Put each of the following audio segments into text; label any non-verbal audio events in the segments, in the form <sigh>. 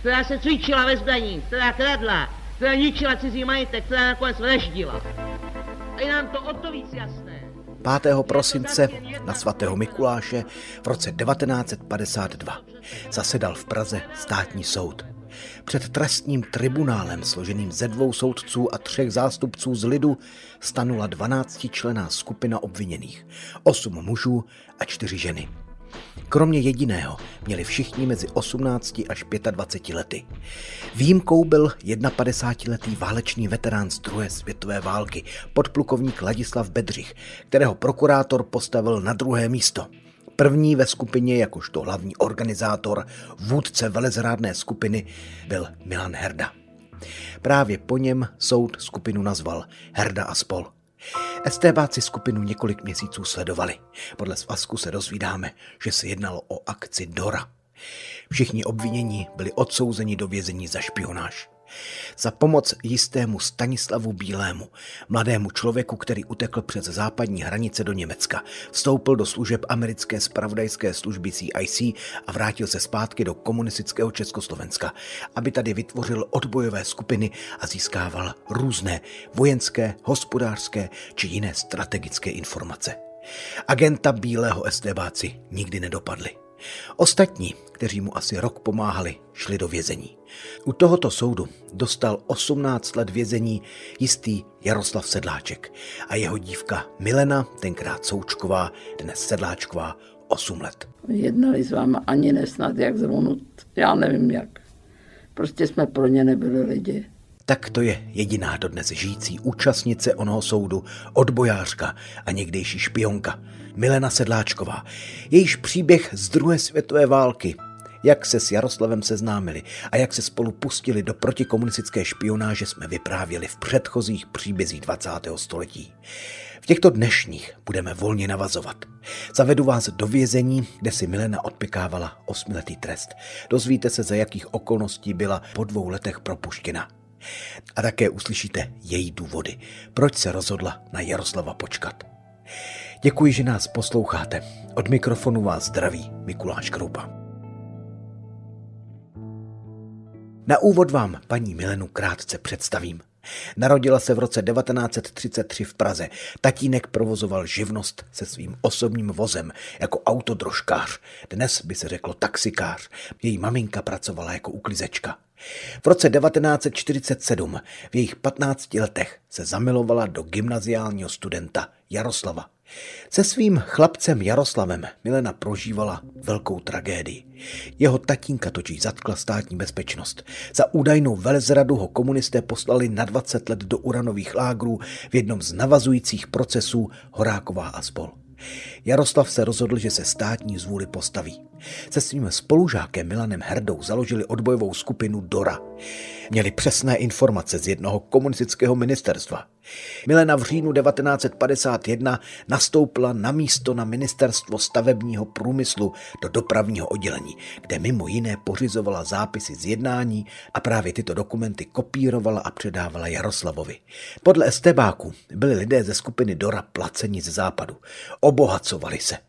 která se cvičila ve zdaní, která kradla, která ničila cizí majetek, která nakonec vraždila. A je nám to o to víc jasné. 5. prosince na svatého Mikuláše v roce 1952 zasedal v Praze státní soud. Před trestním tribunálem složeným ze dvou soudců a třech zástupců z lidu stanula 12 člená skupina obviněných, osm mužů a čtyři ženy. Kromě jediného měli všichni mezi 18 až 25 lety. Výjimkou byl 51-letý válečný veterán z druhé světové války, podplukovník Ladislav Bedřich, kterého prokurátor postavil na druhé místo. První ve skupině jakožto hlavní organizátor, vůdce velezrádné skupiny byl Milan Herda. Právě po něm soud skupinu nazval Herda a spol – STBáci skupinu několik měsíců sledovali. Podle svazku se dozvídáme, že se jednalo o akci Dora. Všichni obvinění byli odsouzeni do vězení za špionáž. Za pomoc jistému Stanislavu Bílému, mladému člověku, který utekl přes západní hranice do Německa, vstoupil do služeb americké spravodajské služby CIC a vrátil se zpátky do komunistického Československa, aby tady vytvořil odbojové skupiny a získával různé vojenské, hospodářské či jiné strategické informace. Agenta bílého estébáci nikdy nedopadli. Ostatní, kteří mu asi rok pomáhali, šli do vězení. U tohoto soudu dostal 18 let vězení jistý Jaroslav Sedláček a jeho dívka Milena, tenkrát Součková, dnes Sedláčková, 8 let. Jednali s váma ani nesnad, jak zvonut, já nevím jak. Prostě jsme pro ně nebyli lidi. Tak to je jediná dodnes žijící účastnice onoho soudu, odbojářka a někdejší špionka, Milena Sedláčková. Jejíž příběh z druhé světové války, jak se s Jaroslavem seznámili a jak se spolu pustili do protikomunistické špionáže, jsme vyprávěli v předchozích příbězích 20. století. V těchto dnešních budeme volně navazovat. Zavedu vás do vězení, kde si Milena odpikávala osmiletý trest. Dozvíte se, za jakých okolností byla po dvou letech propuštěna. A také uslyšíte její důvody, proč se rozhodla na Jaroslava počkat. Děkuji, že nás posloucháte. Od mikrofonu vás zdraví Mikuláš Kroupa. Na úvod vám paní Milenu krátce představím. Narodila se v roce 1933 v Praze. Tatínek provozoval živnost se svým osobním vozem jako autodrožkář. Dnes by se řeklo taxikář. Její maminka pracovala jako uklizečka. V roce 1947 v jejich 15 letech se zamilovala do gymnaziálního studenta Jaroslava. Se svým chlapcem Jaroslavem Milena prožívala velkou tragédii. Jeho tatínka totiž zatkla státní bezpečnost. Za údajnou velezradu ho komunisté poslali na 20 let do uranových lágrů v jednom z navazujících procesů Horáková a spol. Jaroslav se rozhodl, že se státní zvůli postaví. Se svým spolužákem Milanem Herdou založili odbojovou skupinu Dora. Měli přesné informace z jednoho komunistického ministerstva. Milena v říjnu 1951 nastoupila na místo na ministerstvo stavebního průmyslu do dopravního oddělení, kde mimo jiné pořizovala zápisy z jednání a právě tyto dokumenty kopírovala a předávala Jaroslavovi. Podle Estebáku byli lidé ze skupiny Dora placeni ze západu. Obohacovali se.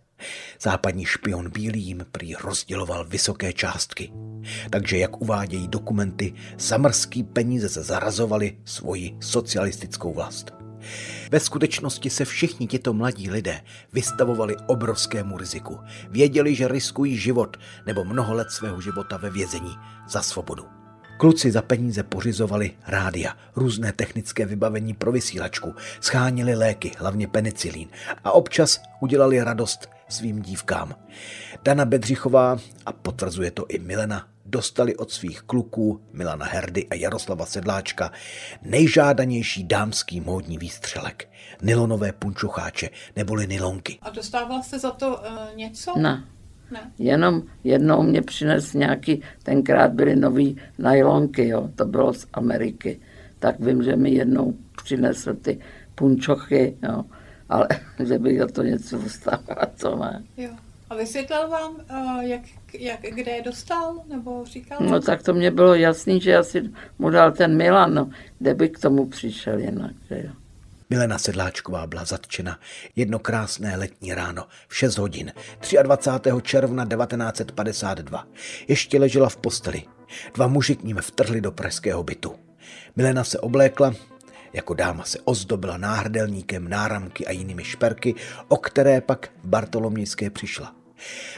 Západní špion Bílý jim prý rozděloval vysoké částky. Takže, jak uvádějí dokumenty, zamrzký peníze zarazovali svoji socialistickou vlast. Ve skutečnosti se všichni tito mladí lidé vystavovali obrovskému riziku. Věděli, že riskují život nebo mnoho let svého života ve vězení za svobodu. Kluci za peníze pořizovali rádia, různé technické vybavení pro vysílačku, schánili léky, hlavně penicilín a občas udělali radost svým dívkám. Dana Bedřichová, a potvrzuje to i Milena, dostali od svých kluků Milana Herdy a Jaroslava Sedláčka nejžádanější dámský módní výstřelek. Nylonové punčocháče neboli nylonky. A dostával jste za to uh, něco? Ne. Ne. Jenom jednou mě přines nějaký, tenkrát byly nový nylonky, jo, to bylo z Ameriky. Tak vím, že mi jednou přinesl ty punčochy, jo, ale <laughs> že bych za to něco dostala, <laughs> to ne. Jo. A vysvětlil vám, uh, jak, jak, kde je dostal, nebo říkal? No tak to mě bylo jasný, že asi mu dal ten Milan, no, kde by k tomu přišel jinak, že jo. Milena Sedláčková byla zatčena jedno krásné letní ráno v 6 hodin 23. června 1952. Ještě ležela v posteli. Dva muži k ním vtrhli do pražského bytu. Milena se oblékla, jako dáma se ozdobila náhrdelníkem, náramky a jinými šperky, o které pak Bartolomějské přišla.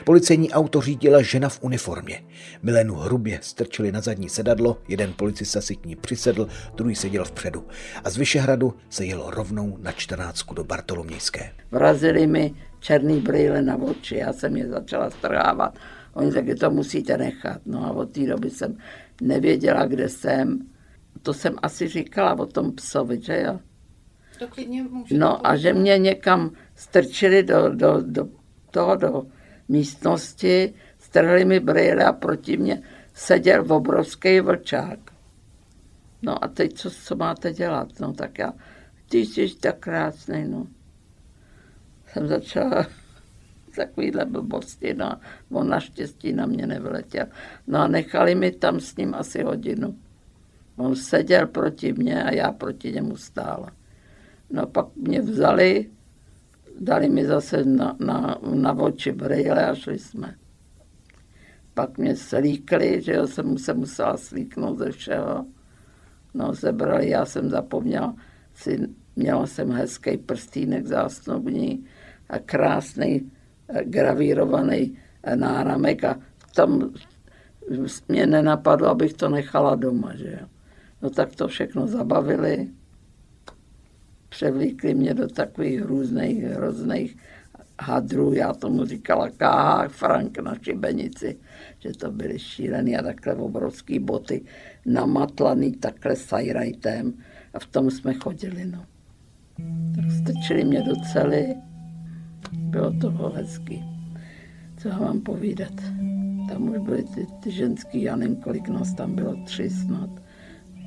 Policejní auto řídila žena v uniformě. Milenu hrubě strčili na zadní sedadlo, jeden policista si k ní přisedl, druhý seděl vpředu. A z Vyšehradu se jelo rovnou na čtrnáctku do Bartolomějské. Vrazili mi černý brýle na oči, já jsem je začala strhávat. Oni řekli, to musíte nechat. No a od té doby jsem nevěděla, kde jsem. To jsem asi říkala o tom psovi, že jo? To klidně můžete No a že mě někam strčili do, do, do toho, do místnosti, strhli mi brýle a proti mě seděl obrovský vlčák. No a teď co, co máte dělat? No tak já, ty jsi tak krásný, no. Jsem začala <laughs> takovýhle blbosti, no a on naštěstí na mě nevyletěl. No a nechali mi tam s ním asi hodinu. On seděl proti mně a já proti němu stála. No pak mě vzali, dali mi zase na, na, na oči brýle a šli jsme. Pak mě slíkli, že jo, jsem se musela slíknout ze všeho. No, zebrali, já jsem zapomněla si, měla jsem hezký prstínek zásnubní a krásný eh, gravírovaný eh, náramek a tam mě nenapadlo, abych to nechala doma, že jo. No tak to všechno zabavili převlíkli mě do takových různých, hrozných hadrů, já tomu říkala KH Frank na šibenici, že to byly šílený a takhle obrovský boty namatlaný takhle sajrajtem a v tom jsme chodili, no. Tak strčili mě do cely, bylo to hezký. Co mám povídat? Tam už byly ty, ty ženský, já nevím, kolik nás tam bylo, tři snad.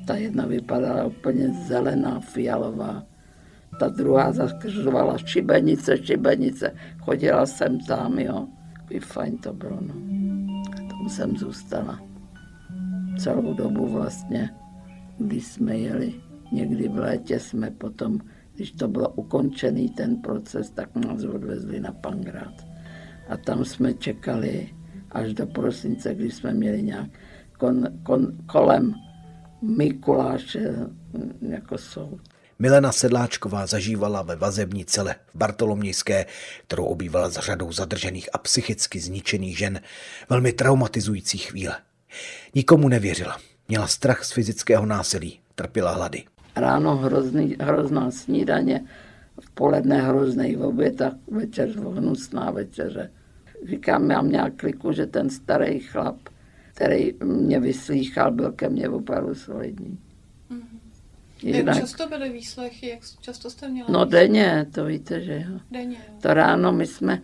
Ta jedna vypadala úplně zelená, fialová ta druhá zakřovala šibenice, šibenice. Chodila jsem tam, jo. Takový fajn to bylo, no. Tam jsem zůstala. Celou dobu vlastně, když jsme jeli. Někdy v létě jsme potom, když to bylo ukončený ten proces, tak nás odvezli na Pangrát. A tam jsme čekali až do prosince, když jsme měli nějak kon, kon, kolem Mikuláše jako soud. Milena Sedláčková zažívala ve vazební cele v Bartolomějské, kterou obývala za řadou zadržených a psychicky zničených žen, velmi traumatizující chvíle. Nikomu nevěřila. Měla strach z fyzického násilí, trpěla hlady. Ráno hrozný, hrozná snídaně, v poledne hrozný oběd a večer hnusná večeře. Říkám, já měla kliku, že ten starý chlap, který mě vyslýchal, byl ke mně opravdu solidní. Jak často byly výslechy? Jak často jste měla No výslechy? denně, to víte, že jo. Denně, jo. To ráno my jsme,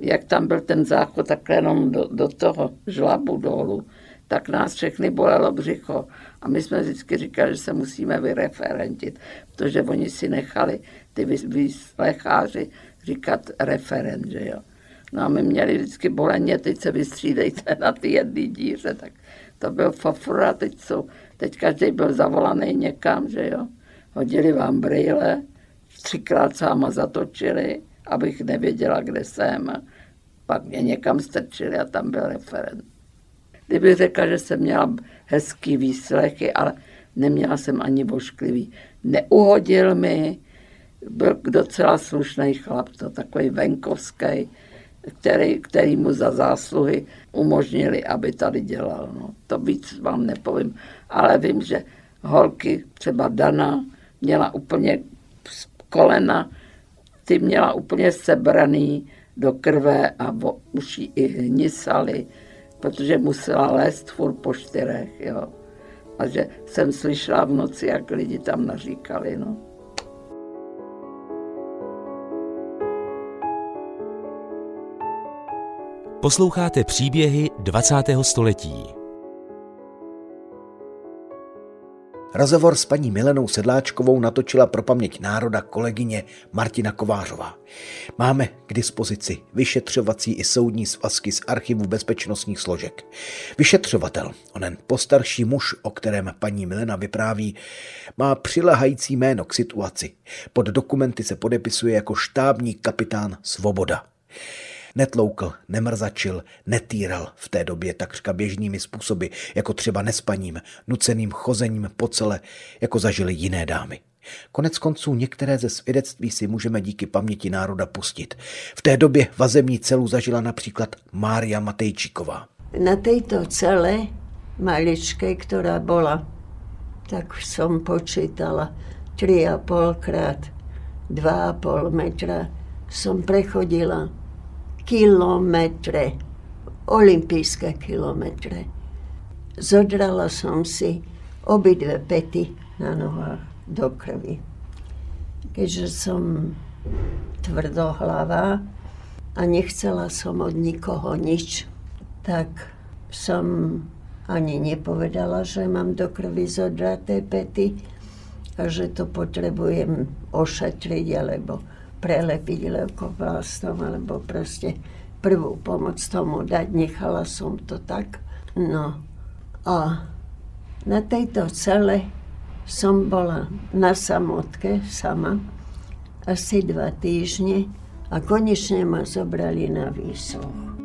jak tam byl ten záchod, takhle jenom do, do toho žlabu dolů, tak nás všechny bolelo břicho. A my jsme vždycky říkali, že se musíme vyreferentit, protože oni si nechali ty výslecháři říkat referent, že jo. No a my měli vždycky boleně, teď se vystřídejte na ty jedné díře, tak to byl fofur a teď jsou Teď každý byl zavolaný někam, že jo. Hodili vám brýle, třikrát sáma zatočili, abych nevěděla, kde jsem. Pak mě někam strčili a tam byl referent. Kdyby řekla, že jsem měla hezký výslechy, ale neměla jsem ani bošklivý. Neuhodil mi, byl docela slušný chlap, to takový venkovský, který, který mu za zásluhy umožnili, aby tady dělal. No, to víc vám nepovím, ale vím, že holky, třeba Dana, měla úplně z kolena, ty měla úplně sebraný do krve a uši i hnisaly, protože musela lézt furt po čtyřech, jo. A že jsem slyšela v noci, jak lidi tam naříkali, no. Posloucháte příběhy 20. století. Rozhovor s paní Milenou Sedláčkovou natočila pro paměť národa kolegyně Martina Kovářová. Máme k dispozici vyšetřovací i soudní svazky z archivu bezpečnostních složek. Vyšetřovatel, onen postarší muž, o kterém paní Milena vypráví, má přilehající jméno k situaci. Pod dokumenty se podepisuje jako štábní kapitán Svoboda. Netloukl, nemrzačil, netýral v té době takřka běžnými způsoby, jako třeba nespaním, nuceným chozením po cele, jako zažili jiné dámy. Konec konců některé ze svědectví si můžeme díky paměti národa pustit. V té době vazemní celu zažila například Mária Matejčíková. Na této cele maličké, která byla, tak jsem počítala 3,5 krát 2,5 metra, jsem prechodila kilometre, olympijské kilometre. Zodrala som si obidve pety na nohách do krvi. Keďže som tvrdohlavá a nechcela som od nikoho nič, tak som ani nepovedala, že mám do krvi zodraté pety a že to potrebujem ošetriť alebo prelepiť leukovlastom alebo proste prvú pomoc tomu dať. Nechala som to tak. No a na tejto cele som bola na samotke sama asi dva týždne a konečne ma zobrali na výsluch.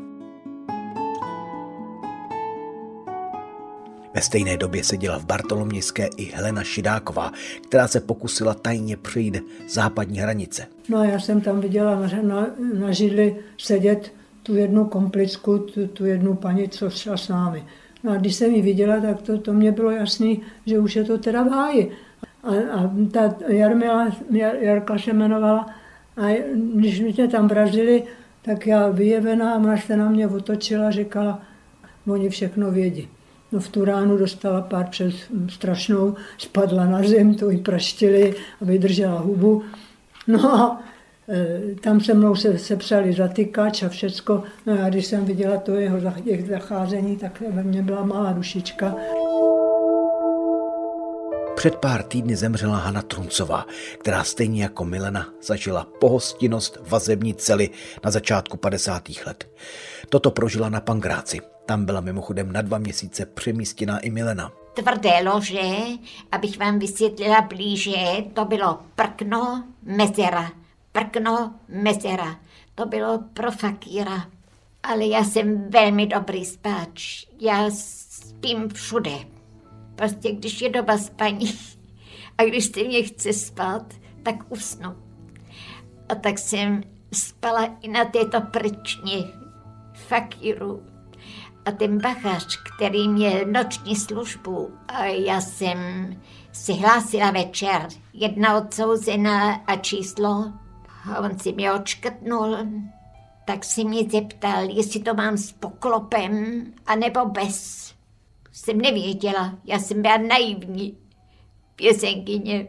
Ve stejné době seděla v Bartolomějské i Helena Šidáková, která se pokusila tajně přejít západní hranice. No a já jsem tam viděla na, na, židli sedět tu jednu komplicku, tu, tu jednu paní, co šla s námi. No a když jsem ji viděla, tak to, to mě bylo jasný, že už je to teda v háji. A, a ta Jarmila, Jar, Jarka se jmenovala, a když mě tam vrazili, tak já vyjevená, a se na mě otočila, říkala, oni všechno vědí. No v tu ránu dostala pár přes strašnou, spadla na zem, to ji praštili a vydržela hubu. No a e, tam se mnou se, se psali zatykač a všecko. No a když jsem viděla to jeho zacházení, tak ve mně byla malá dušička. Před pár týdny zemřela Hana Truncová, která stejně jako Milena zažila pohostinnost vazební cely na začátku 50. let. Toto prožila na Pangráci, tam byla mimochodem na dva měsíce přemístěná i Milena. Tvrdé lože, abych vám vysvětlila blíže, to bylo prkno mezera. Prkno mezera. To bylo pro fakíra. Ale já jsem velmi dobrý spáč. Já spím všude. Prostě když je doba spaní a když se mě chce spát, tak usnu. A tak jsem spala i na této prčně fakíru a ten bachař, který měl noční službu, a já jsem si hlásila večer, jedna odsouzená a číslo, a on si mě očkrtnul, tak si mě zeptal, jestli to mám s poklopem, anebo bez. Jsem nevěděla, já jsem byla naivní pěsenkyně.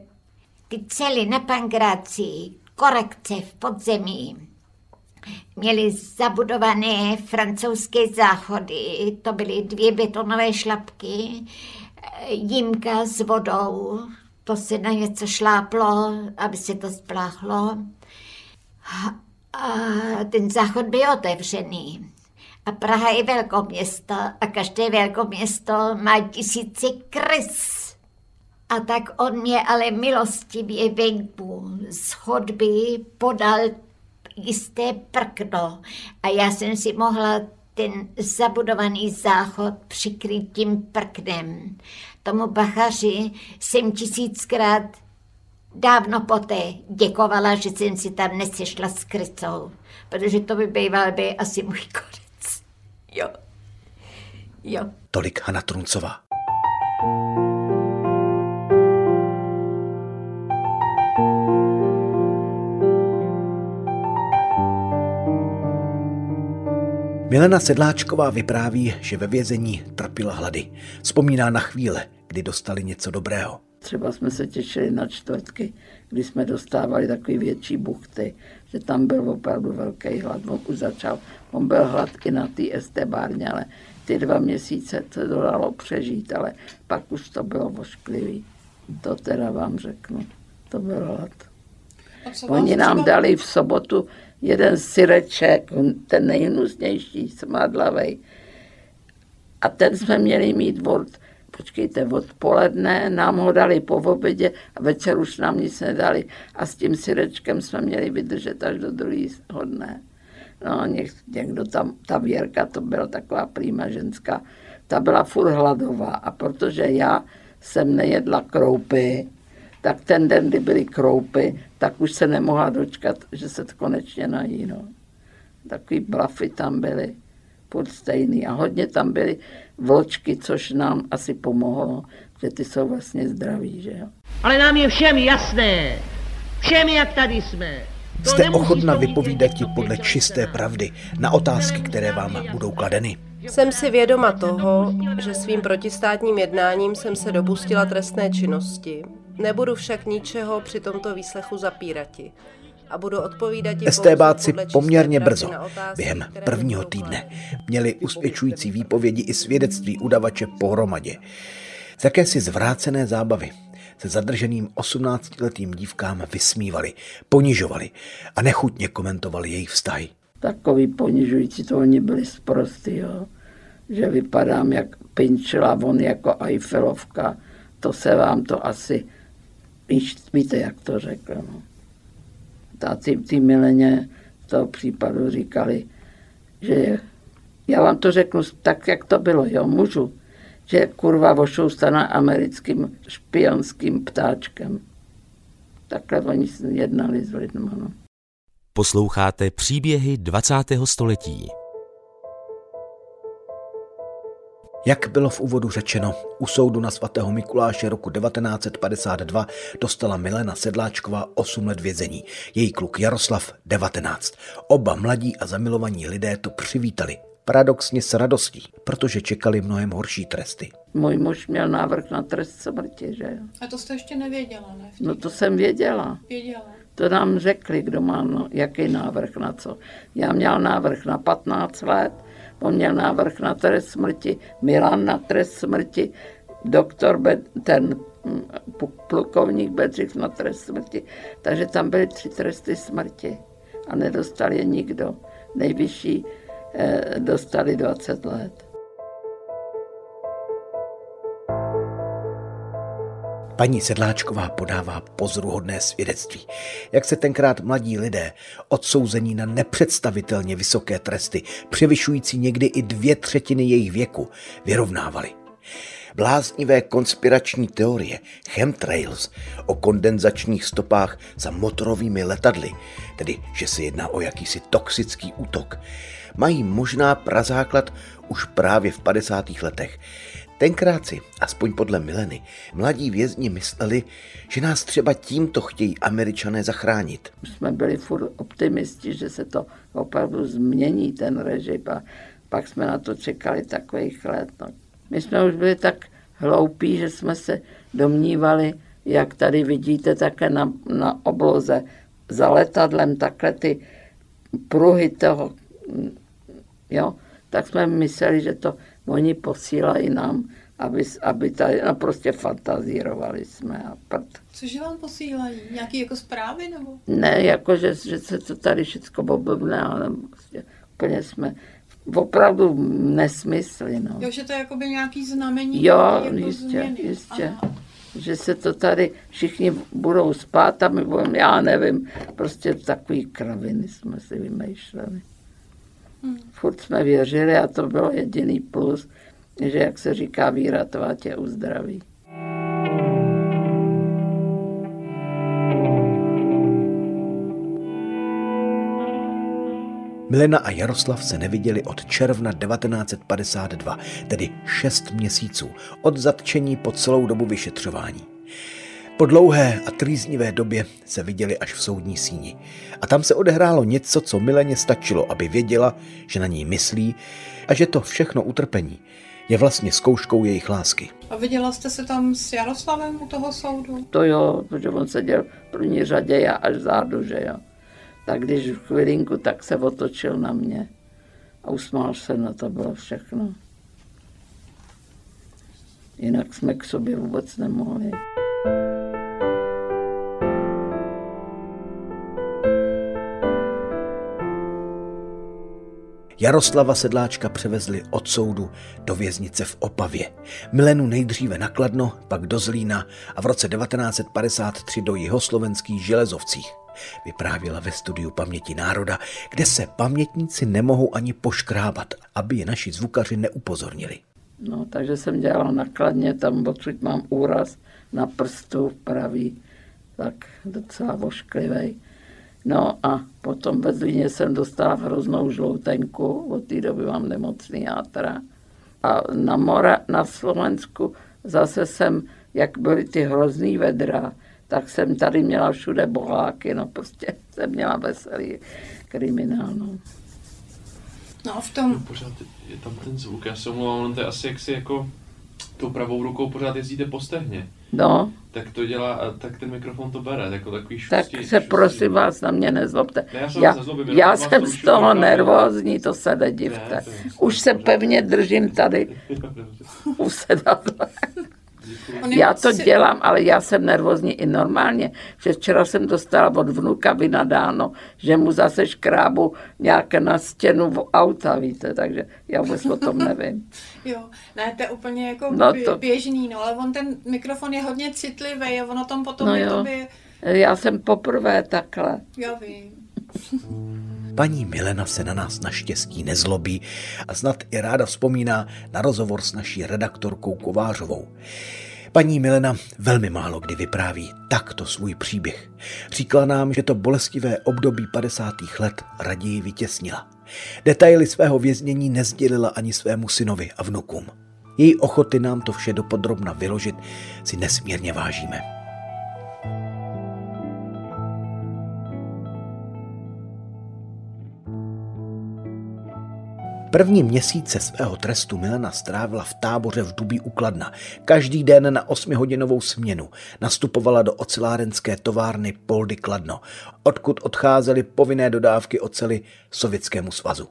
Ty cely na Pangráci, korekce v podzemí, měli zabudované francouzské záchody, to byly dvě betonové šlapky, jímka s vodou, to se na něco šláplo, aby se to spláchlo. A ten záchod byl otevřený. A Praha je velkoměsto a každé velkoměsto má tisíce krys. A tak on mě ale milostivě venku z chodby podal jisté prkno a já jsem si mohla ten zabudovaný záchod přikrýt tím prknem. Tomu bachaři jsem tisíckrát dávno poté děkovala, že jsem si tam nesešla s krycou, protože to by býval by asi můj konec. Jo. Jo. Tolik Hana Truncová. Milena Sedláčková vypráví, že ve vězení trpila hlady. Vzpomíná na chvíle, kdy dostali něco dobrého. třeba jsme se těšili na čtvrtky, kdy jsme dostávali takové větší buchty, že tam byl opravdu velký hlad. On už začal, on byl hlad i na té estebárně, ale ty dva měsíce to dalo přežít, ale pak už to bylo ošklivý. To teda vám řeknu. To byl hlad. Oni nám dali v sobotu jeden syreček, ten nejhnusnější, smádlavej. A ten jsme měli mít od, počkejte, odpoledne, nám ho dali po obědě a večer už nám nic nedali. A s tím syrečkem jsme měli vydržet až do druhého dne. No, někdo tam, ta Věrka, to byla taková prýma ženská, ta byla furt hladová a protože já jsem nejedla kroupy, tak ten den, kdy byly kroupy, tak už se nemohla dočkat, že se to konečně nají. No. Takový blafy tam byly, furt stejný. A hodně tam byly vločky, což nám asi pomohlo, že ty jsou vlastně zdraví, že jo. Ale nám je všem jasné, všem, jak tady jsme, Jste ochotna vypovídat ti podle čisté pravdy na otázky, které vám budou kladeny. Jsem si vědoma toho, že svým protistátním jednáním jsem se dopustila trestné činnosti. Nebudu však ničeho při tomto výslechu zapírati a budu odpovídat Estébáci poměrně brzo, během prvního týdne, měli usvědčující výpovědi i svědectví udavače pohromadě. Z jakési zvrácené zábavy se zadrženým 18-letým dívkám vysmívali, ponižovali a nechutně komentovali jejich vztahy. Takový ponižující to oni byli zprostý, jo. že vypadám jak pinčila, on jako Eiffelovka, to se vám to asi, víš, víte, jak to řekl. No. Ta, ty, mileně toho případu říkali, že já vám to řeknu tak, jak to bylo, jo, můžu že kurva vošoustana americkým špionským ptáčkem. Takhle oni jednali s lidmi. No. Posloucháte příběhy 20. století. Jak bylo v úvodu řečeno, u soudu na svatého Mikuláše roku 1952 dostala Milena Sedláčková 8 let vězení, její kluk Jaroslav 19. Oba mladí a zamilovaní lidé to přivítali paradoxně s radostí, protože čekali mnohem horší tresty. Můj muž měl návrh na trest smrti, že jo. A to jste ještě nevěděla, ne? No to jsem věděla. Věděla. To nám řekli, kdo má no, jaký návrh na co. Já měl návrh na 15 let, on měl návrh na trest smrti, Milan na trest smrti, doktor, Be- ten mm, plukovník Bedřich na trest smrti. Takže tam byly tři tresty smrti a nedostal je nikdo. Nejvyšší Eh, dostali 20 let. Paní Sedláčková podává pozoruhodné svědectví, jak se tenkrát mladí lidé, odsouzení na nepředstavitelně vysoké tresty, převyšující někdy i dvě třetiny jejich věku, vyrovnávali. Bláznivé konspirační teorie, chemtrails, o kondenzačních stopách za motorovými letadly, tedy že se jedná o jakýsi toxický útok, mají možná prazáklad už právě v 50. letech. Tenkrát si, aspoň podle Mileny, mladí vězni mysleli, že nás třeba tímto chtějí američané zachránit. Jsme byli furt optimisti, že se to opravdu změní, ten režim, a pak jsme na to čekali takových let. No. My jsme už byli tak hloupí, že jsme se domnívali, jak tady vidíte také na, na obloze za letadlem, takhle ty pruhy toho jo, tak jsme mysleli, že to oni posílají nám, aby, aby tady, no prostě fantazírovali jsme a prd. Cože vám posílají? Nějaký jako zprávy nebo? Ne, jako, že, že se to tady všechno oblbne, ale prostě úplně jsme opravdu nesmysly, no. Jo, že to je jakoby nějaký znamení Jo, jako jistě, změny. jistě. Aha. Že se to tady všichni budou spát a my budeme, já nevím, prostě takový kraviny jsme si vymýšleli. Furt jsme věřili a to bylo jediný plus, že jak se říká, víra tvá tě uzdraví. Milena a Jaroslav se neviděli od června 1952, tedy šest měsíců, od zatčení po celou dobu vyšetřování. Po dlouhé a trýznivé době se viděli až v soudní síni. A tam se odehrálo něco, co Mileně stačilo, aby věděla, že na ní myslí a že to všechno utrpení je vlastně zkouškou jejich lásky. A viděla jste se tam s Jaroslavem u toho soudu? To jo, protože on seděl v první řadě, já až zádu, že jo. Tak když v chvilinku, tak se otočil na mě a usmál se, no to bylo všechno. Jinak jsme k sobě vůbec nemohli. Jaroslava Sedláčka převezli od soudu do věznice v Opavě. Milenu nejdříve na Kladno, pak do Zlína a v roce 1953 do jihoslovenských železovcích. Vyprávěla ve studiu Paměti národa, kde se pamětníci nemohou ani poškrábat, aby je naši zvukaři neupozornili. No, takže jsem dělala nakladně, tam odsud mám úraz na prstu pravý, tak docela vošklivý. No a potom ve Zlíně jsem dostala hroznou žloutenku, od té doby mám nemocný játra. A na, Mora, na Slovensku zase jsem, jak byly ty hrozný vedra, tak jsem tady měla všude boháky, no prostě jsem měla veselý kriminál. No. No a v tom... No, pořád je tam ten zvuk, já se omlouvám, to je asi jak si jako tou pravou rukou pořád jezdíte po stehně. No. Tak to dělá, tak ten mikrofon to bere, jako takový šustí, Tak se šustí. prosím vás na mě nezlobte. Ne, já já, nezlobím, já vás jsem z toho nervózní, to se nedivte. Ne, Už se pevně držím tady <laughs> u sedadla. <laughs> Já to dělám, ale já jsem nervózní i normálně. Že včera jsem dostala od vnuka vynadáno, že mu zase škrábu nějaké na stěnu v auta, víte, takže já vůbec o tom nevím. <laughs> Jo, ne, to je úplně jako No to- to... běžný, no, ale on ten mikrofon je hodně citlivý a ono tam potom No je jo. to by... Já jsem poprvé takhle. Já vím. <laughs> Paní Milena se na nás naštěstí nezlobí a snad i ráda vzpomíná na rozhovor s naší redaktorkou Kovářovou. Paní Milena velmi málo kdy vypráví takto svůj příběh. Říkala nám, že to bolestivé období 50. let raději vytěsnila. Detaily svého věznění nezdělila ani svému synovi a vnukům. Její ochoty nám to vše dopodrobna vyložit si nesmírně vážíme. První měsíce svého trestu Milena strávila v táboře v Dubí u Kladna. Každý den na osmihodinovou směnu nastupovala do ocelárenské továrny Poldy Kladno, odkud odcházely povinné dodávky oceli Sovětskému svazu.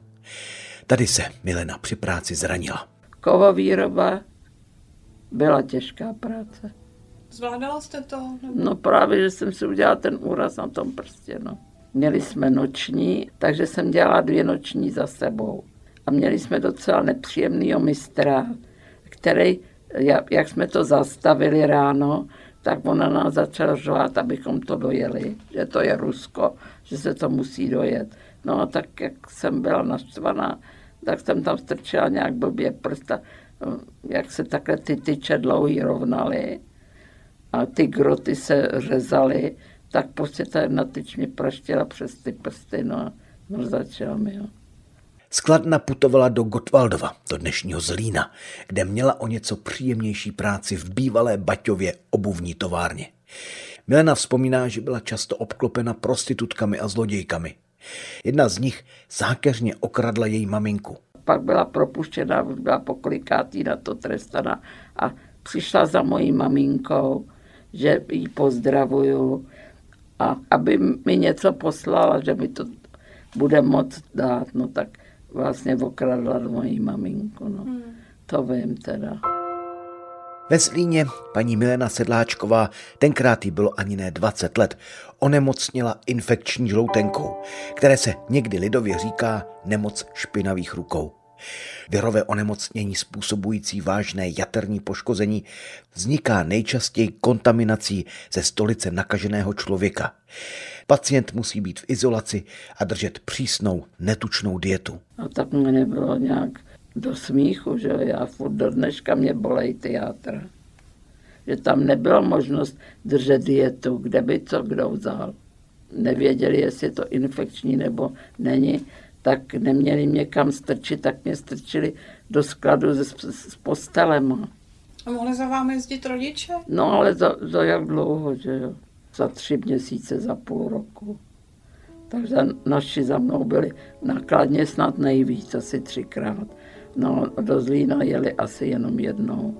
Tady se Milena při práci zranila. Kovovýroba byla těžká práce. Zvládala jste to? Nebo... No právě, že jsem si udělala ten úraz na tom prstě, no. Měli jsme noční, takže jsem dělala dvě noční za sebou. A měli jsme docela nepříjemného mistra, který, jak, jsme to zastavili ráno, tak ona nás začala řvát, abychom to dojeli, že to je Rusko, že se to musí dojet. No a tak, jak jsem byla naštvaná, tak jsem tam strčila nějak blbě prsta, jak se takhle ty tyče dlouhý rovnaly a ty groty se řezaly, tak prostě ta jedna tyč mě praštěla přes ty prsty, no a mrzačila mi, jo. Skladna putovala do Gotwaldova, do dnešního Zlína, kde měla o něco příjemnější práci v bývalé Baťově obuvní továrně. Milena vzpomíná, že byla často obklopena prostitutkami a zlodějkami. Jedna z nich zákeřně okradla její maminku. Pak byla propuštěna, byla pokolikátý na to trestaná a přišla za mojí maminkou, že jí pozdravuju a aby mi něco poslala, že mi to bude moc dát, no tak vlastně okradla moji maminku, no. Hmm. To vím teda. Ve Zlíně paní Milena Sedláčková, tenkrát jí bylo ani ne 20 let, onemocnila infekční žloutenkou, které se někdy lidově říká nemoc špinavých rukou. Virové onemocnění způsobující vážné jaterní poškození vzniká nejčastěji kontaminací ze stolice nakaženého člověka. Pacient musí být v izolaci a držet přísnou, netučnou dietu. A tak mě nebylo nějak do smíchu, že já furt do dneška mě bolej játra. Že tam nebyla možnost držet dietu, kde by co kdo vzal. Nevěděli, jestli je to infekční nebo není, tak neměli mě kam strčit, tak mě strčili do skladu s, s postelem. A mohli za vámi jezdit rodiče? No ale za, za jak dlouho, že jo? Za tři měsíce, za půl roku. Takže naši za mnou byli nakladně snad nejvíc, asi třikrát. No, do Zlína jeli asi jenom jednou.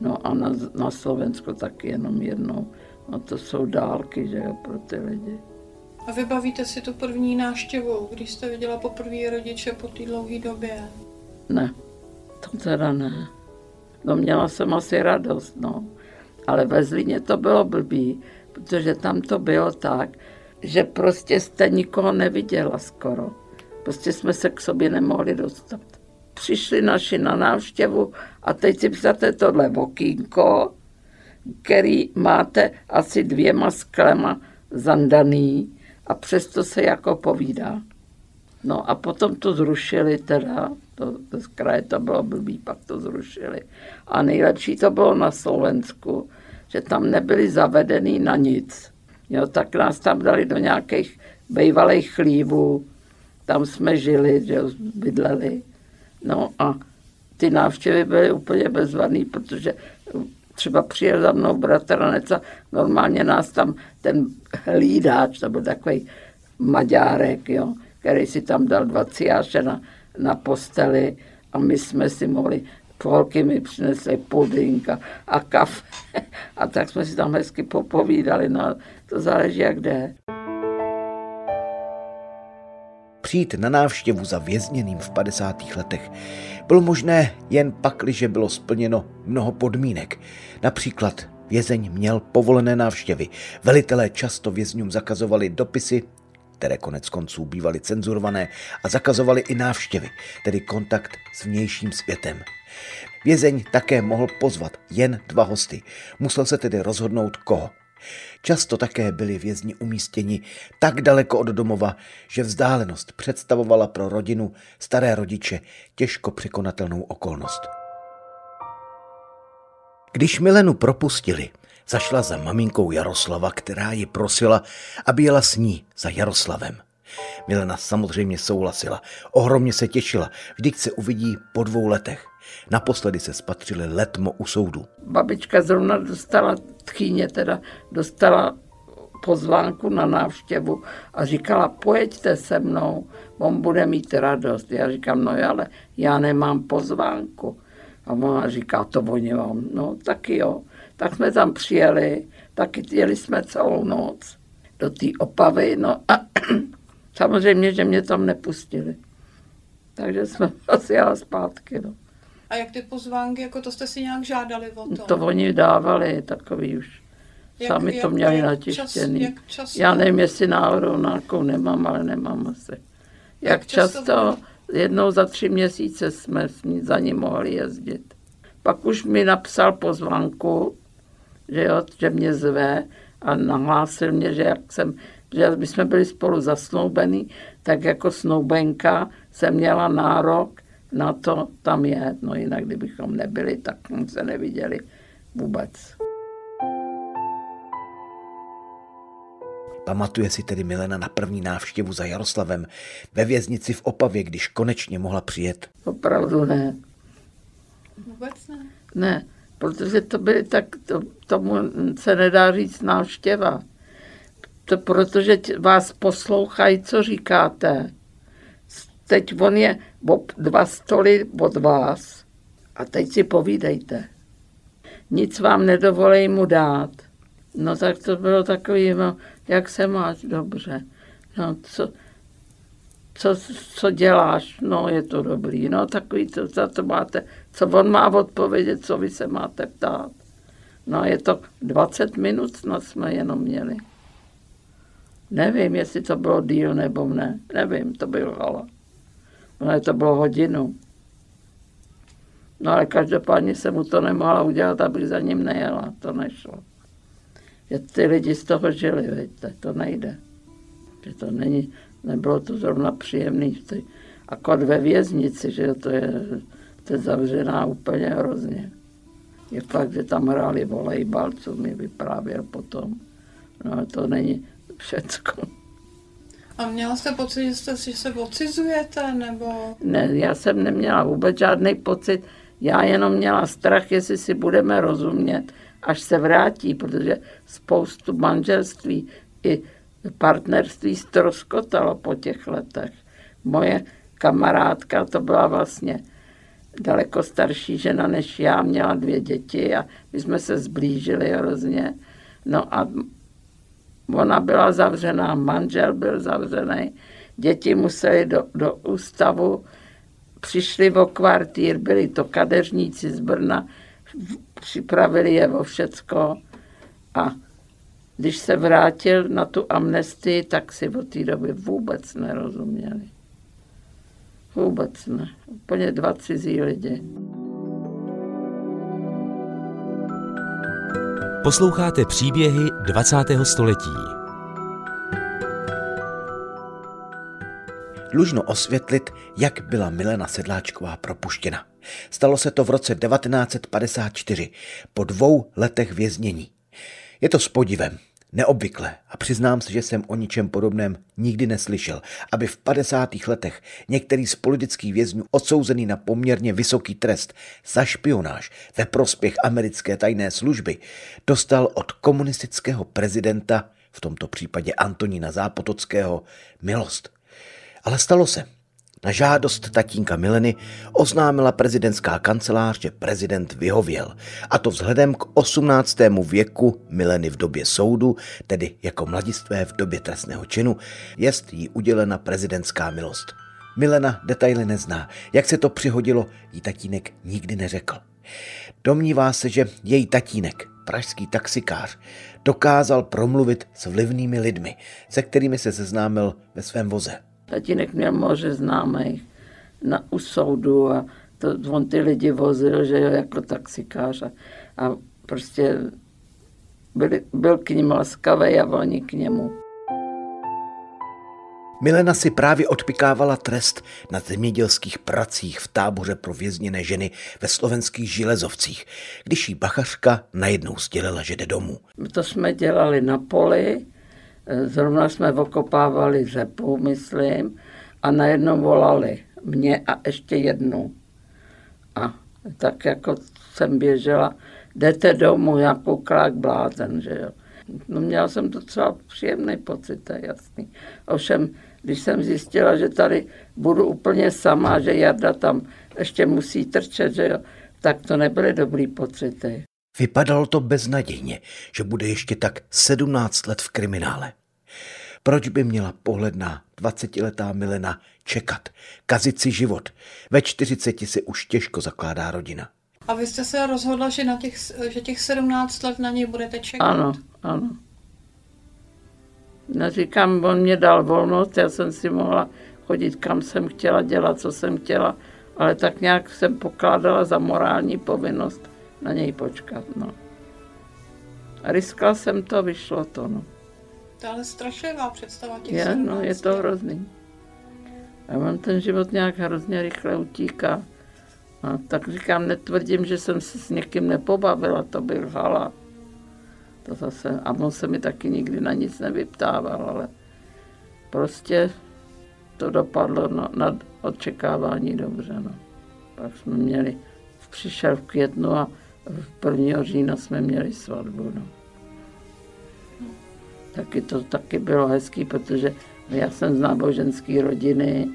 No a na, na Slovensko taky jenom jednou. No to jsou dálky, že jo, pro ty lidi. A vybavíte si tu první návštěvu, když jste viděla poprvé rodiče po té dlouhé době? Ne, to teda ne. No měla jsem asi radost, no. Ale ve Zlíně to bylo blbý, protože tam to bylo tak, že prostě jste nikoho neviděla skoro. Prostě jsme se k sobě nemohli dostat. Přišli naši na návštěvu a teď si představte tohle okýnko, který máte asi dvěma sklema zandaný a přesto se jako povídá. No a potom to zrušili teda, to, to z kraje to bylo blbý, pak to zrušili. A nejlepší to bylo na Slovensku, že tam nebyli zavedený na nic. Jo, tak nás tam dali do nějakých bývalých chlívů, tam jsme žili, že bydleli. No a ty návštěvy byly úplně bezvadný, protože třeba přijel za mnou bratranec a normálně nás tam ten hlídáč, to byl takový maďárek, jo, který si tam dal dva ciáše na, na posteli a my jsme si mohli, holky mi přinesly pudink a, a kafe <laughs> a tak jsme si tam hezky popovídali, no to záleží jak jde. Přijít na návštěvu za vězněným v 50. letech bylo možné jen pakliže bylo splněno mnoho podmínek. Například vězeň měl povolené návštěvy. Velitelé často vězňům zakazovali dopisy, které konec konců bývaly cenzurované a zakazovali i návštěvy, tedy kontakt s vnějším světem. Vězeň také mohl pozvat jen dva hosty. Musel se tedy rozhodnout koho. Často také byli vězni umístěni tak daleko od domova, že vzdálenost představovala pro rodinu staré rodiče těžko překonatelnou okolnost. Když Milenu propustili, zašla za maminkou Jaroslava, která ji prosila, aby jela s ní za Jaroslavem. Milena samozřejmě souhlasila, ohromně se těšila, vždyť se uvidí po dvou letech. Naposledy se spatřili letmo u soudu. Babička zrovna dostala, tchýně teda, dostala pozvánku na návštěvu a říkala, pojeďte se mnou, on bude mít radost. Já říkám, no ale já nemám pozvánku. A ona říká, to oni vám, no taky jo. Tak jsme tam přijeli, taky jeli jsme celou noc do té Opavy, no a samozřejmě, že mě tam nepustili. Takže jsme <laughs> asi jela zpátky, no. A jak ty pozvánky, jako to jste si nějak žádali o to? To oni dávali, takový už. Jak, Sami jak, to měli jak natěštěný. Čas, jak často? Já nevím, jestli náhodou nějakou nemám, ale nemám asi. Jak, jak často? často jednou za tři měsíce jsme za ním mohli jezdit. Pak už mi napsal pozvánku, že, jo, že mě zve a nahlásil mě, že jak jsem, že my jsme byli spolu zasnoubení, tak jako snoubenka jsem měla nárok na to tam je. No jinak, kdybychom nebyli, tak se neviděli vůbec. Pamatuje si tedy Milena na první návštěvu za Jaroslavem ve věznici v Opavě, když konečně mohla přijet? Opravdu ne. Vůbec ne? Ne, protože to byly tak, to, tomu se nedá říct návštěva. To protože vás poslouchají, co říkáte. Teď on je dva stoly od vás a teď si povídejte. Nic vám nedovolej mu dát. No tak to bylo takový, no, jak se máš dobře. No, co, co, co děláš? No, je to dobrý. No, takový, to, za to máte, co on má odpovědět, co vy se máte ptát. No, je to 20 minut snad jsme jenom měli. Nevím, jestli to bylo díl nebo ne. Nevím, to bylo hala. No, to bylo hodinu. No ale každopádně se mu to nemohla udělat, aby za ním nejela. To nešlo. Že ty lidi z toho žili, víte, to nejde. Že to není, nebylo to zrovna příjemný. Akor ve věznici, že to je, to je zavřená úplně hrozně. Je fakt, že tam hráli volejbal, co mi vyprávěl potom. No to není všecko. A měla jste pocit, že, jste, že se ocizujete, nebo? Ne, já jsem neměla vůbec žádný pocit. Já jenom měla strach, jestli si budeme rozumět, až se vrátí, protože spoustu manželství i partnerství stroskotalo po těch letech. Moje kamarádka, to byla vlastně daleko starší žena než já, měla dvě děti a my jsme se zblížili hrozně. No a ona byla zavřená, manžel byl zavřený, děti museli do, do ústavu, přišli o kvartír, byli to kadeřníci z Brna, připravili je o všecko a když se vrátil na tu amnestii, tak si od té doby vůbec nerozuměli. Vůbec ne. Úplně dva cizí lidi. Posloucháte příběhy 20. století. Dlužno osvětlit, jak byla Milena Sedláčková propuštěna. Stalo se to v roce 1954, po dvou letech věznění. Je to s podivem, neobvykle a přiznám se, že jsem o ničem podobném nikdy neslyšel, aby v 50. letech některý z politických vězňů odsouzený na poměrně vysoký trest za špionáž ve prospěch americké tajné služby dostal od komunistického prezidenta, v tomto případě Antonína Zápotockého, milost. Ale stalo se. Na žádost tatínka Mileny oznámila prezidentská kancelář, že prezident vyhověl. A to vzhledem k 18. věku Mileny v době soudu, tedy jako mladistvé v době trestného činu, jest jí udělena prezidentská milost. Milena detaily nezná. Jak se to přihodilo, jí tatínek nikdy neřekl. Domnívá se, že její tatínek, pražský taxikář, dokázal promluvit s vlivnými lidmi, se kterými se seznámil ve svém voze. Tatínek měl moře známých na, u soudu a to, on ty lidi vozil, že jo, jako taxikář a, a prostě byli, byl k ním laskavý a oni k němu. Milena si právě odpikávala trest na zemědělských pracích v táboře pro vězněné ženy ve slovenských železovcích, když jí bachařka najednou sdělila, že jde domů. To jsme dělali na poli, zrovna jsme okopávali řepu, myslím, a najednou volali mě a ještě jednu. A tak jako jsem běžela, jdete domů, já koukala jak blázen, že jo. No měla jsem docela příjemný pocit, to je jasný. Ovšem, když jsem zjistila, že tady budu úplně sama, že Jarda tam ještě musí trčet, že jo, tak to nebyly dobrý pocity. Vypadalo to beznadějně, že bude ještě tak 17 let v kriminále. Proč by měla pohledná 20-letá Milena čekat, kazit si život? Ve 40 si už těžko zakládá rodina. A vy jste se rozhodla, že, na těch, že těch 17 let na něj budete čekat? Ano, ano. Neříkám, on mě dal volnost, já jsem si mohla chodit kam jsem chtěla, dělat, co jsem chtěla, ale tak nějak jsem pokládala za morální povinnost na něj počkat. No. A riskla jsem to, vyšlo to. No. To je ale strašlivá představa těch Je, no, je to hrozný. A mám ten život nějak hrozně rychle utíká. A tak říkám, netvrdím, že jsem se s někým nepobavila, to byl hala. To zase, a on se mi taky nikdy na nic nevyptával, ale prostě to dopadlo na, na očekávání dobře. No. Pak jsme měli, přišel v květnu a 1. října jsme měli svatbu. No. Taky to taky bylo hezký, protože já jsem z náboženské rodiny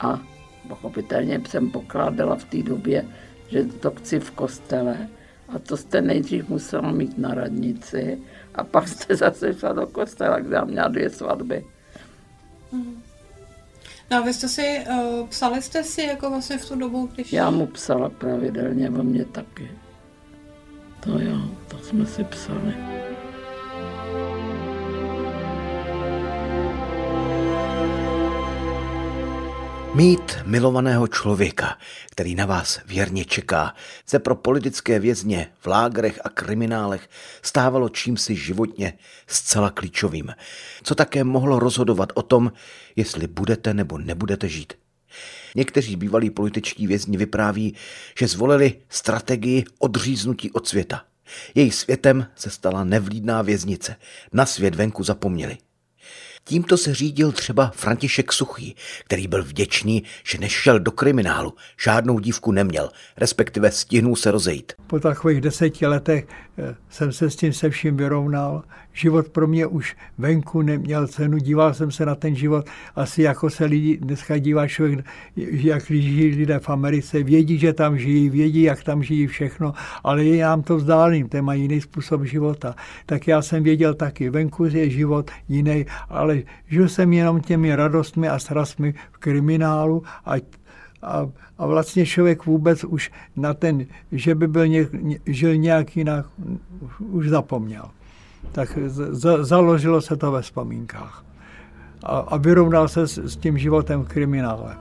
a pochopitelně jsem pokládala v té době, že to chci v kostele. A to jste nejdřív musela mít na radnici a pak jste <laughs> zase šla do kostela, kde měla dvě svatby. No a vy jste si, uh, psali jste si jako vlastně v tu dobu, když... Já mu psala pravidelně, o mě taky. To jo, to jsme si psali. Mít milovaného člověka, který na vás věrně čeká, se pro politické vězně v lágrech a kriminálech stávalo čímsi životně zcela klíčovým, co také mohlo rozhodovat o tom, jestli budete nebo nebudete žít. Někteří bývalí političtí vězni vypráví, že zvolili strategii odříznutí od světa. Její světem se stala nevlídná věznice. Na svět venku zapomněli. Tímto se řídil třeba František Suchý, který byl vděčný, že nešel do kriminálu, žádnou dívku neměl, respektive stihnul se rozejít. Po takových deseti letech eh, jsem se s tím se vším vyrovnal. Život pro mě už venku neměl cenu. Díval jsem se na ten život asi jako se lidi dneska dívá člověk, jak žijí lidé v Americe. Vědí, že tam žijí, vědí, jak tam žijí všechno, ale je nám to vzdálím, to má jiný způsob života. Tak já jsem věděl taky, venku je život jiný, ale žil jsem jenom těmi radostmi a strastmi v kriminálu a a, a vlastně člověk vůbec už na ten, že by byl ně, žil nějak jinak, už zapomněl. Tak z, založilo se to ve vzpomínkách. A, a vyrovnal se s, s tím životem v kriminále.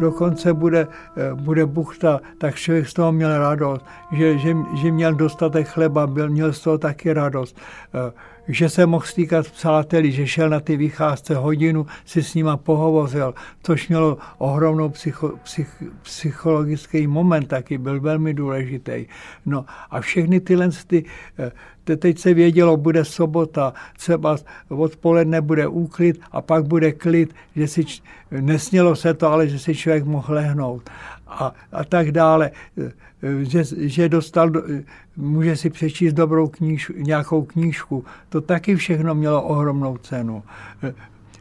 Dokonce bude, eh, bude buchta, tak člověk z toho měl radost, že, že, že měl dostatek chleba, byl, měl z toho taky radost. Eh, že se mohl stýkat s přáteli, že šel na ty vycházce hodinu, si s nima pohovořil, což mělo ohromnou psycho, psych, psychologický moment taky, byl velmi důležitý. No a všechny tyhle ty, eh, teď se vědělo, bude sobota, třeba odpoledne bude úklid a pak bude klid, že si, nesnělo se to, ale že si člověk mohl lehnout a, a tak dále, že, že dostal, může si přečíst dobrou kníž, nějakou knížku. To taky všechno mělo ohromnou cenu.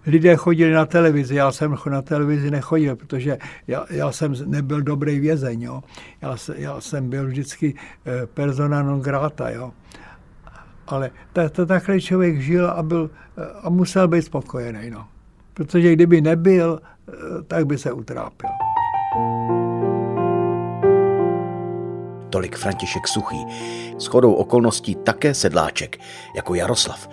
Lidé chodili na televizi, já jsem na televizi nechodil, protože já, já jsem nebyl dobrý vězeň. Jo. Já, já jsem byl vždycky eh, persona non grata. Jo. Ale ta, ta, takhle člověk žil a, byl, eh, a musel být spokojený. No. Protože kdyby nebyl, eh, tak by se utrápil. Tolik František Suchý. S chodou okolností také sedláček, jako Jaroslav.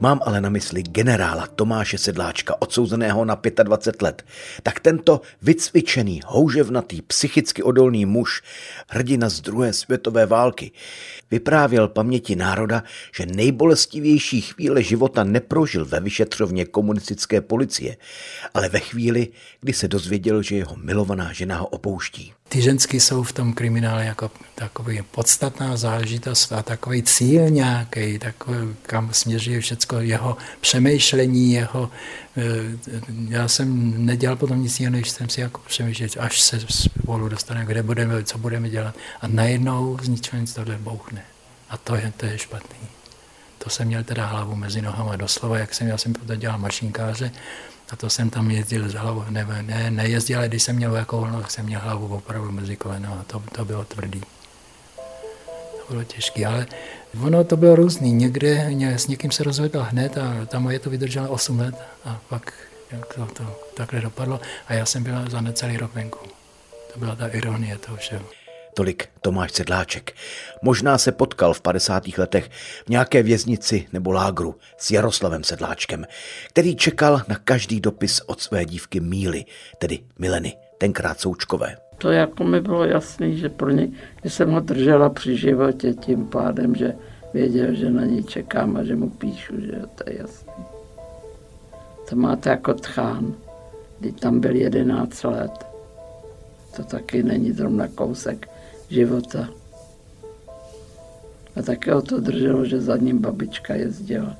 Mám ale na mysli generála Tomáše Sedláčka, odsouzeného na 25 let. Tak tento vycvičený, houževnatý, psychicky odolný muž, hrdina z druhé světové války, vyprávěl paměti národa, že nejbolestivější chvíle života neprožil ve vyšetřovně komunistické policie, ale ve chvíli, kdy se dozvěděl, že jeho milovaná žena ho opouští. Ty ženský jsou v tom kriminále jako takový podstatná záležitost a takový cíl nějaký, takový, kam směřuje všechno jeho přemýšlení, jeho... Eh, já jsem nedělal potom nic jiného, než jsem si jako přemýšlel, až se spolu dostaneme, kde budeme, co budeme dělat. A najednou z ničeho nic tohle bouchne. A to je, to je špatný. To jsem měl teda hlavu mezi nohama doslova, jak jsem, já jsem potom dělal mašinkáře, a to jsem tam jezdil z hlavou, ne, ne, nejezdil, ale když jsem měl jako volno, tak jsem měl hlavu opravdu mezi koleno a to, to bylo tvrdý. To bylo těžké, ale ono to bylo různý. Někde s někým se rozvedl hned a tam moje to vydrželo 8 let a pak jak to, to takhle dopadlo a já jsem byl za necelý rok venku. To byla ta ironie toho všeho. Tolik Tomáš Sedláček. Možná se potkal v 50. letech v nějaké věznici nebo lágru s Jaroslavem Sedláčkem, který čekal na každý dopis od své dívky Míly, tedy Mileny, tenkrát Součkové. To jako mi bylo jasný, že pro ně, že jsem ho držela při životě tím pádem, že věděl, že na něj čekám a že mu píšu, že to je jasný. To máte jako tchán, kdy tam byl 11 let. To taky není zrovna kousek života. A také o to drželo, že za ním babička jezdila.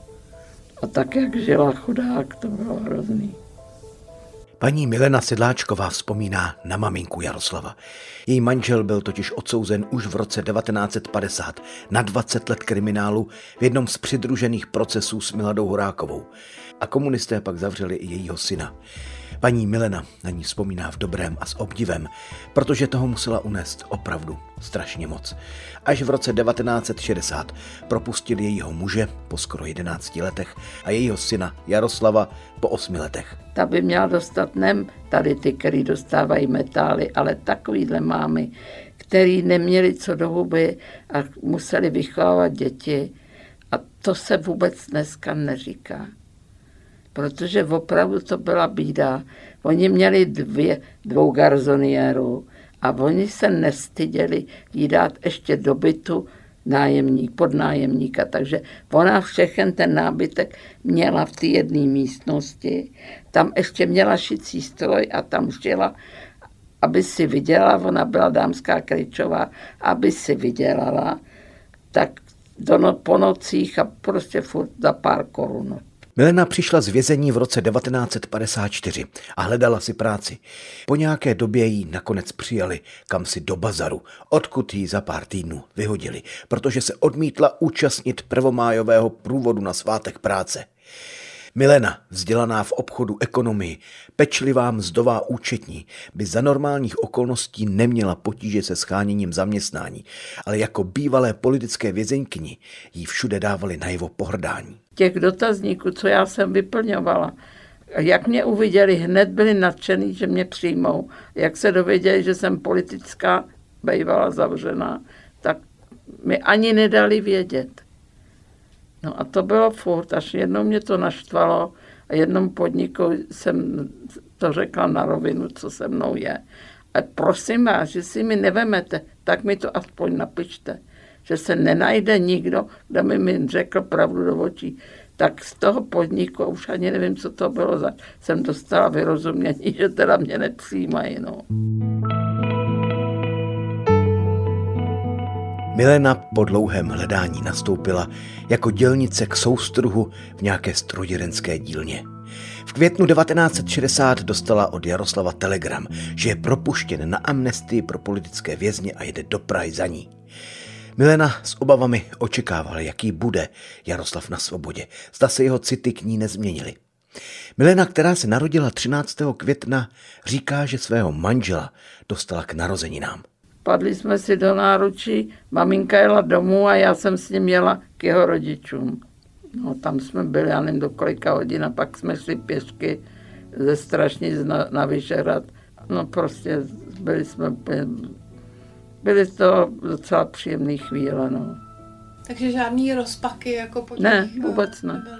A tak, jak žila chudák, to bylo hrozný. Paní Milena Sedláčková vzpomíná na maminku Jaroslava. Její manžel byl totiž odsouzen už v roce 1950 na 20 let kriminálu v jednom z přidružených procesů s Miladou Horákovou. A komunisté pak zavřeli i jejího syna. Paní Milena na ní vzpomíná v dobrém a s obdivem, protože toho musela unést opravdu strašně moc. Až v roce 1960 propustil jejího muže po skoro 11 letech a jejího syna Jaroslava po 8 letech. Ta by měla dostat nem tady ty, který dostávají metály, ale takovýhle mámy, který neměli co do huby a museli vychovávat děti. A to se vůbec dneska neříká protože opravdu to byla bída. Oni měli dvě, dvou garzoniérů a oni se nestyděli jí dát ještě do bytu nájemník, podnájemníka. Takže ona všechen ten nábytek měla v té jedné místnosti. Tam ještě měla šicí stroj a tam šila, aby si vydělala, ona byla dámská kryčová, aby si vydělala, tak do no, po nocích a prostě furt za pár korun. Milena přišla z vězení v roce 1954 a hledala si práci. Po nějaké době jí nakonec přijali kam si do bazaru, odkud jí za pár týdnů vyhodili, protože se odmítla účastnit prvomájového průvodu na svátek práce. Milena, vzdělaná v obchodu ekonomii, pečlivá mzdová účetní, by za normálních okolností neměla potíže se scháněním zaměstnání, ale jako bývalé politické vězeňkyni jí všude dávali najevo pohrdání. Těch dotazníků, co já jsem vyplňovala, jak mě uviděli, hned byli nadšený, že mě přijmou. Jak se dověděli, že jsem politická, bývala zavřená, tak mi ani nedali vědět. No a to bylo furt, až jednou mě to naštvalo a jednom podniku jsem to řekla na rovinu, co se mnou je. A prosím vás, že si mi nevemete, tak mi to aspoň napište. Že se nenajde nikdo, kdo mi, mi řekl pravdu do očí. Tak z toho podniku, už ani nevím, co to bylo, za, jsem dostala vyrozumění, <laughs> že teda mě nepřijímají. No. Milena po dlouhém hledání nastoupila jako dělnice k soustruhu v nějaké strojírenské dílně. V květnu 1960 dostala od Jaroslava telegram, že je propuštěn na amnestii pro politické vězně a jede do Prahy za ní. Milena s obavami očekávala, jaký bude Jaroslav na svobodě. Zda se jeho city k ní nezměnily. Milena, která se narodila 13. května, říká, že svého manžela dostala k narozeninám. Padli jsme si do náručí, maminka jela domů a já jsem s ním jela k jeho rodičům. No, tam jsme byli, já nevím do kolika hodin, a pak jsme šli pěšky ze Strašnic na, na Vyšehrad. No prostě byli jsme, byly to docela příjemné chvíle, no. Takže žádný rozpaky jako po Ne, vůbec ne. Nebyly.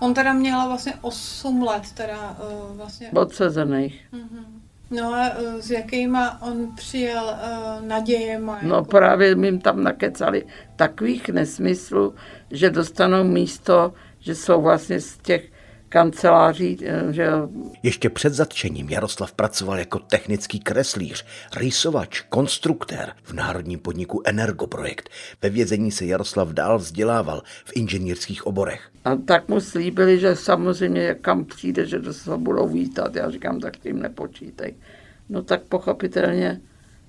On teda měla vlastně 8 let, teda uh, vlastně... Odsezených. Uh-huh. No a uh, s jakýma on přijel uh, nadějema? No jako... právě mi tam nakecali takových nesmyslů, že dostanou místo, že jsou vlastně z těch kanceláří. Eh, že... Ještě před zatčením Jaroslav pracoval jako technický kreslíř, rýsovač, konstruktér v národním podniku Energoprojekt. Ve vězení se Jaroslav dál vzdělával v inženýrských oborech. A tak mu slíbili, že samozřejmě kam přijde, že to se budou vítat. Já říkám, tak tím nepočítej. No tak pochopitelně,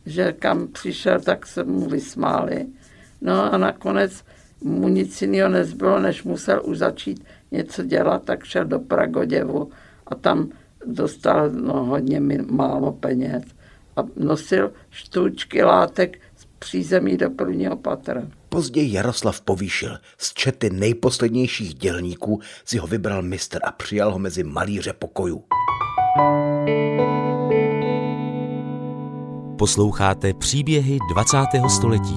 že kam přišel, tak se mu vysmáli. No a nakonec mu nic jiného nezbylo, než musel už začít něco dělat, tak šel do Pragoděvu a tam dostal no, hodně málo peněz a nosil štůčky látek z přízemí do prvního patra. Později Jaroslav povýšil. Z čety nejposlednějších dělníků si ho vybral mistr a přijal ho mezi malíře pokojů. Posloucháte příběhy 20. století.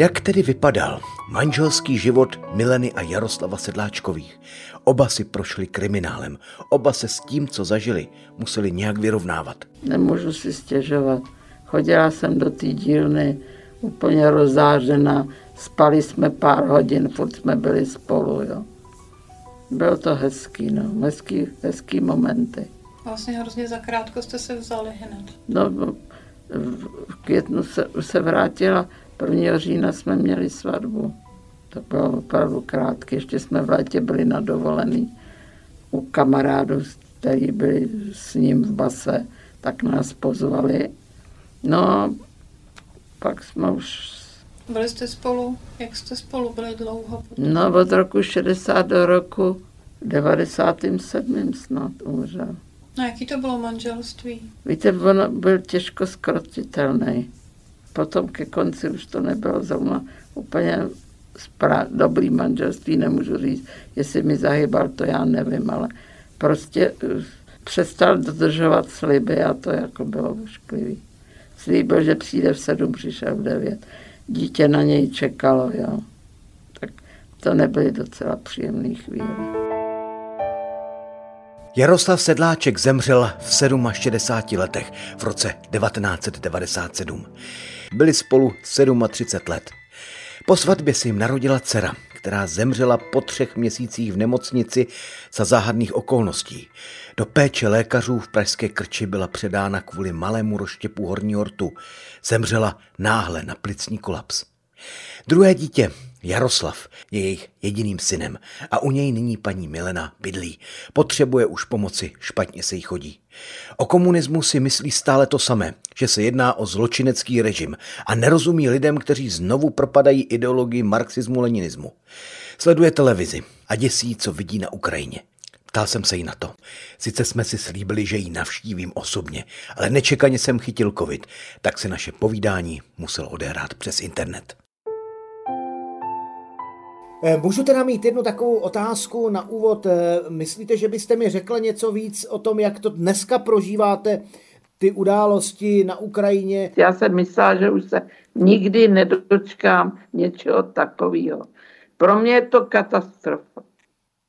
Jak tedy vypadal manželský život Mileny a Jaroslava Sedláčkových? Oba si prošli kriminálem, oba se s tím, co zažili, museli nějak vyrovnávat. Nemůžu si stěžovat. Chodila jsem do té dílny úplně rozářená, spali jsme pár hodin, furt jsme byli spolu, jo. Bylo to hezký, no, hezký, hezký momenty. Vlastně hrozně zakrátko jste se vzali hned. No, v květnu se, se vrátila 1. října jsme měli svatbu. To bylo opravdu krátké. Ještě jsme v létě byli na dovolený u kamarádů, kteří byli s ním v base, tak nás pozvali. No, pak jsme už... Byli jste spolu? Jak jste spolu byli dlouho? No, od roku 60 do roku 97. snad umřel. No, jaký to bylo manželství? Víte, on byl těžko skrotitelný potom ke konci už to nebylo zrovna úplně spra- dobrý manželství, nemůžu říct, jestli mi zahybal, to já nevím, ale prostě uh, přestal dodržovat sliby a to jako bylo ošklivý. Slíbil, že přijde v sedm, přišel v devět. Dítě na něj čekalo, jo. Tak to nebyly docela příjemné chvíle. Jaroslav Sedláček zemřel v 67 letech v roce 1997. Byli spolu 37 let. Po svatbě se jim narodila dcera, která zemřela po třech měsících v nemocnici za záhadných okolností. Do péče lékařů v Pražské krči byla předána kvůli malému rozštěpu horního rtu. Zemřela náhle na plicní kolaps. Druhé dítě, Jaroslav je jejich jediným synem a u něj nyní paní Milena bydlí. Potřebuje už pomoci, špatně se jí chodí. O komunismu si myslí stále to samé, že se jedná o zločinecký režim a nerozumí lidem, kteří znovu propadají ideologii marxismu-leninismu. Sleduje televizi a děsí, co vidí na Ukrajině. Ptal jsem se jí na to. Sice jsme si slíbili, že ji navštívím osobně, ale nečekaně jsem chytil covid, tak se naše povídání muselo odehrát přes internet. Eh, můžu teda mít jednu takovou otázku na úvod. Eh, myslíte, že byste mi řekla něco víc o tom, jak to dneska prožíváte, ty události na Ukrajině? Já jsem myslela, že už se nikdy nedočkám něčeho takového. Pro mě je to katastrofa,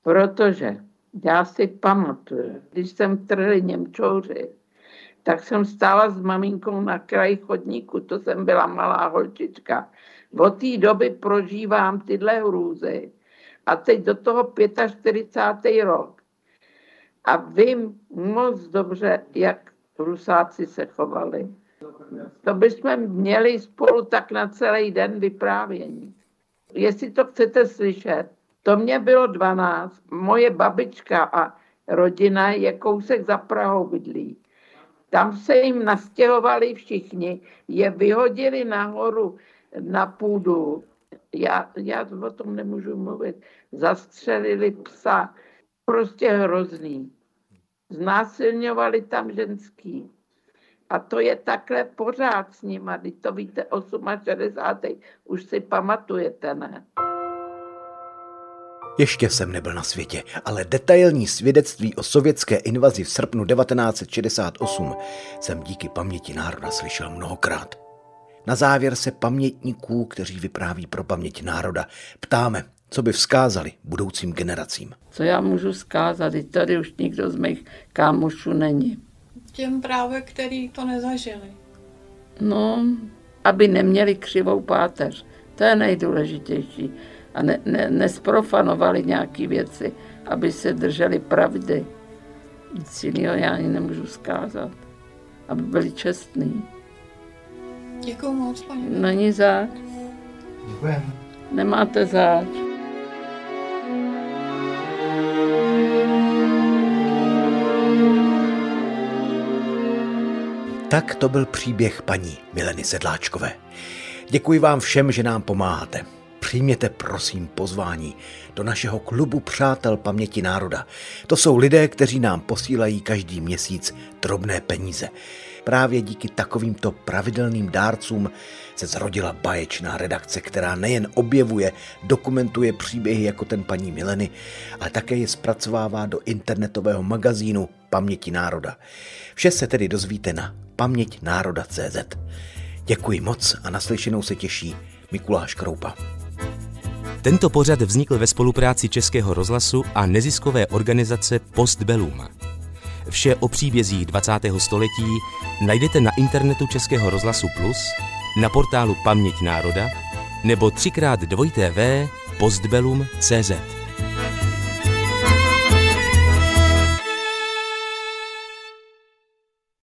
protože já si pamatuju, když jsem trhli Němčouři, tak jsem stála s maminkou na kraji chodníku, to jsem byla malá holčička. Od té doby prožívám tyhle hrůzy a teď do toho 45. rok. A vím moc dobře, jak Rusáci se chovali. To bychom měli spolu tak na celý den vyprávění. Jestli to chcete slyšet, to mě bylo 12. Moje babička a rodina je kousek za Prahou bydlí. Tam se jim nastěhovali všichni, je vyhodili nahoru na půdu. Já, já o tom nemůžu mluvit. Zastřelili psa. Prostě hrozný. Znásilňovali tam ženský. A to je takhle pořád s nima. Když to víte, 68. Už si pamatujete, ne? Ještě jsem nebyl na světě, ale detailní svědectví o sovětské invazi v srpnu 1968 jsem díky paměti národa slyšel mnohokrát. Na závěr se pamětníků, kteří vypráví pro paměť národa, ptáme, co by vzkázali budoucím generacím. Co já můžu vzkázat, i tady už nikdo z mých kámošů není. Těm právě, který to nezažili. No, aby neměli křivou páteř. To je nejdůležitější a ne, ne, nesprofanovali nějaké věci, aby se drželi pravdy. Nic jiného já ani nemůžu zkázat. Aby byli čestní. Děkuji moc, paní. Není záč. Děkujeme. Nemáte záč. Tak to byl příběh paní Mileny Sedláčkové. Děkuji vám všem, že nám pomáháte. Přijměte prosím pozvání do našeho klubu Přátel paměti národa. To jsou lidé, kteří nám posílají každý měsíc drobné peníze. Právě díky takovýmto pravidelným dárcům se zrodila baječná redakce, která nejen objevuje, dokumentuje příběhy jako ten paní Mileny, ale také je zpracovává do internetového magazínu Paměti národa. Vše se tedy dozvíte na paměťnároda.cz. Děkuji moc a naslyšenou se těší Mikuláš Kroupa. Tento pořad vznikl ve spolupráci Českého rozhlasu a neziskové organizace Postbellum. Vše o příbězích 20. století najdete na internetu Českého rozhlasu Plus, na portálu Paměť národa nebo třikrát dvojité v postbellum.cz.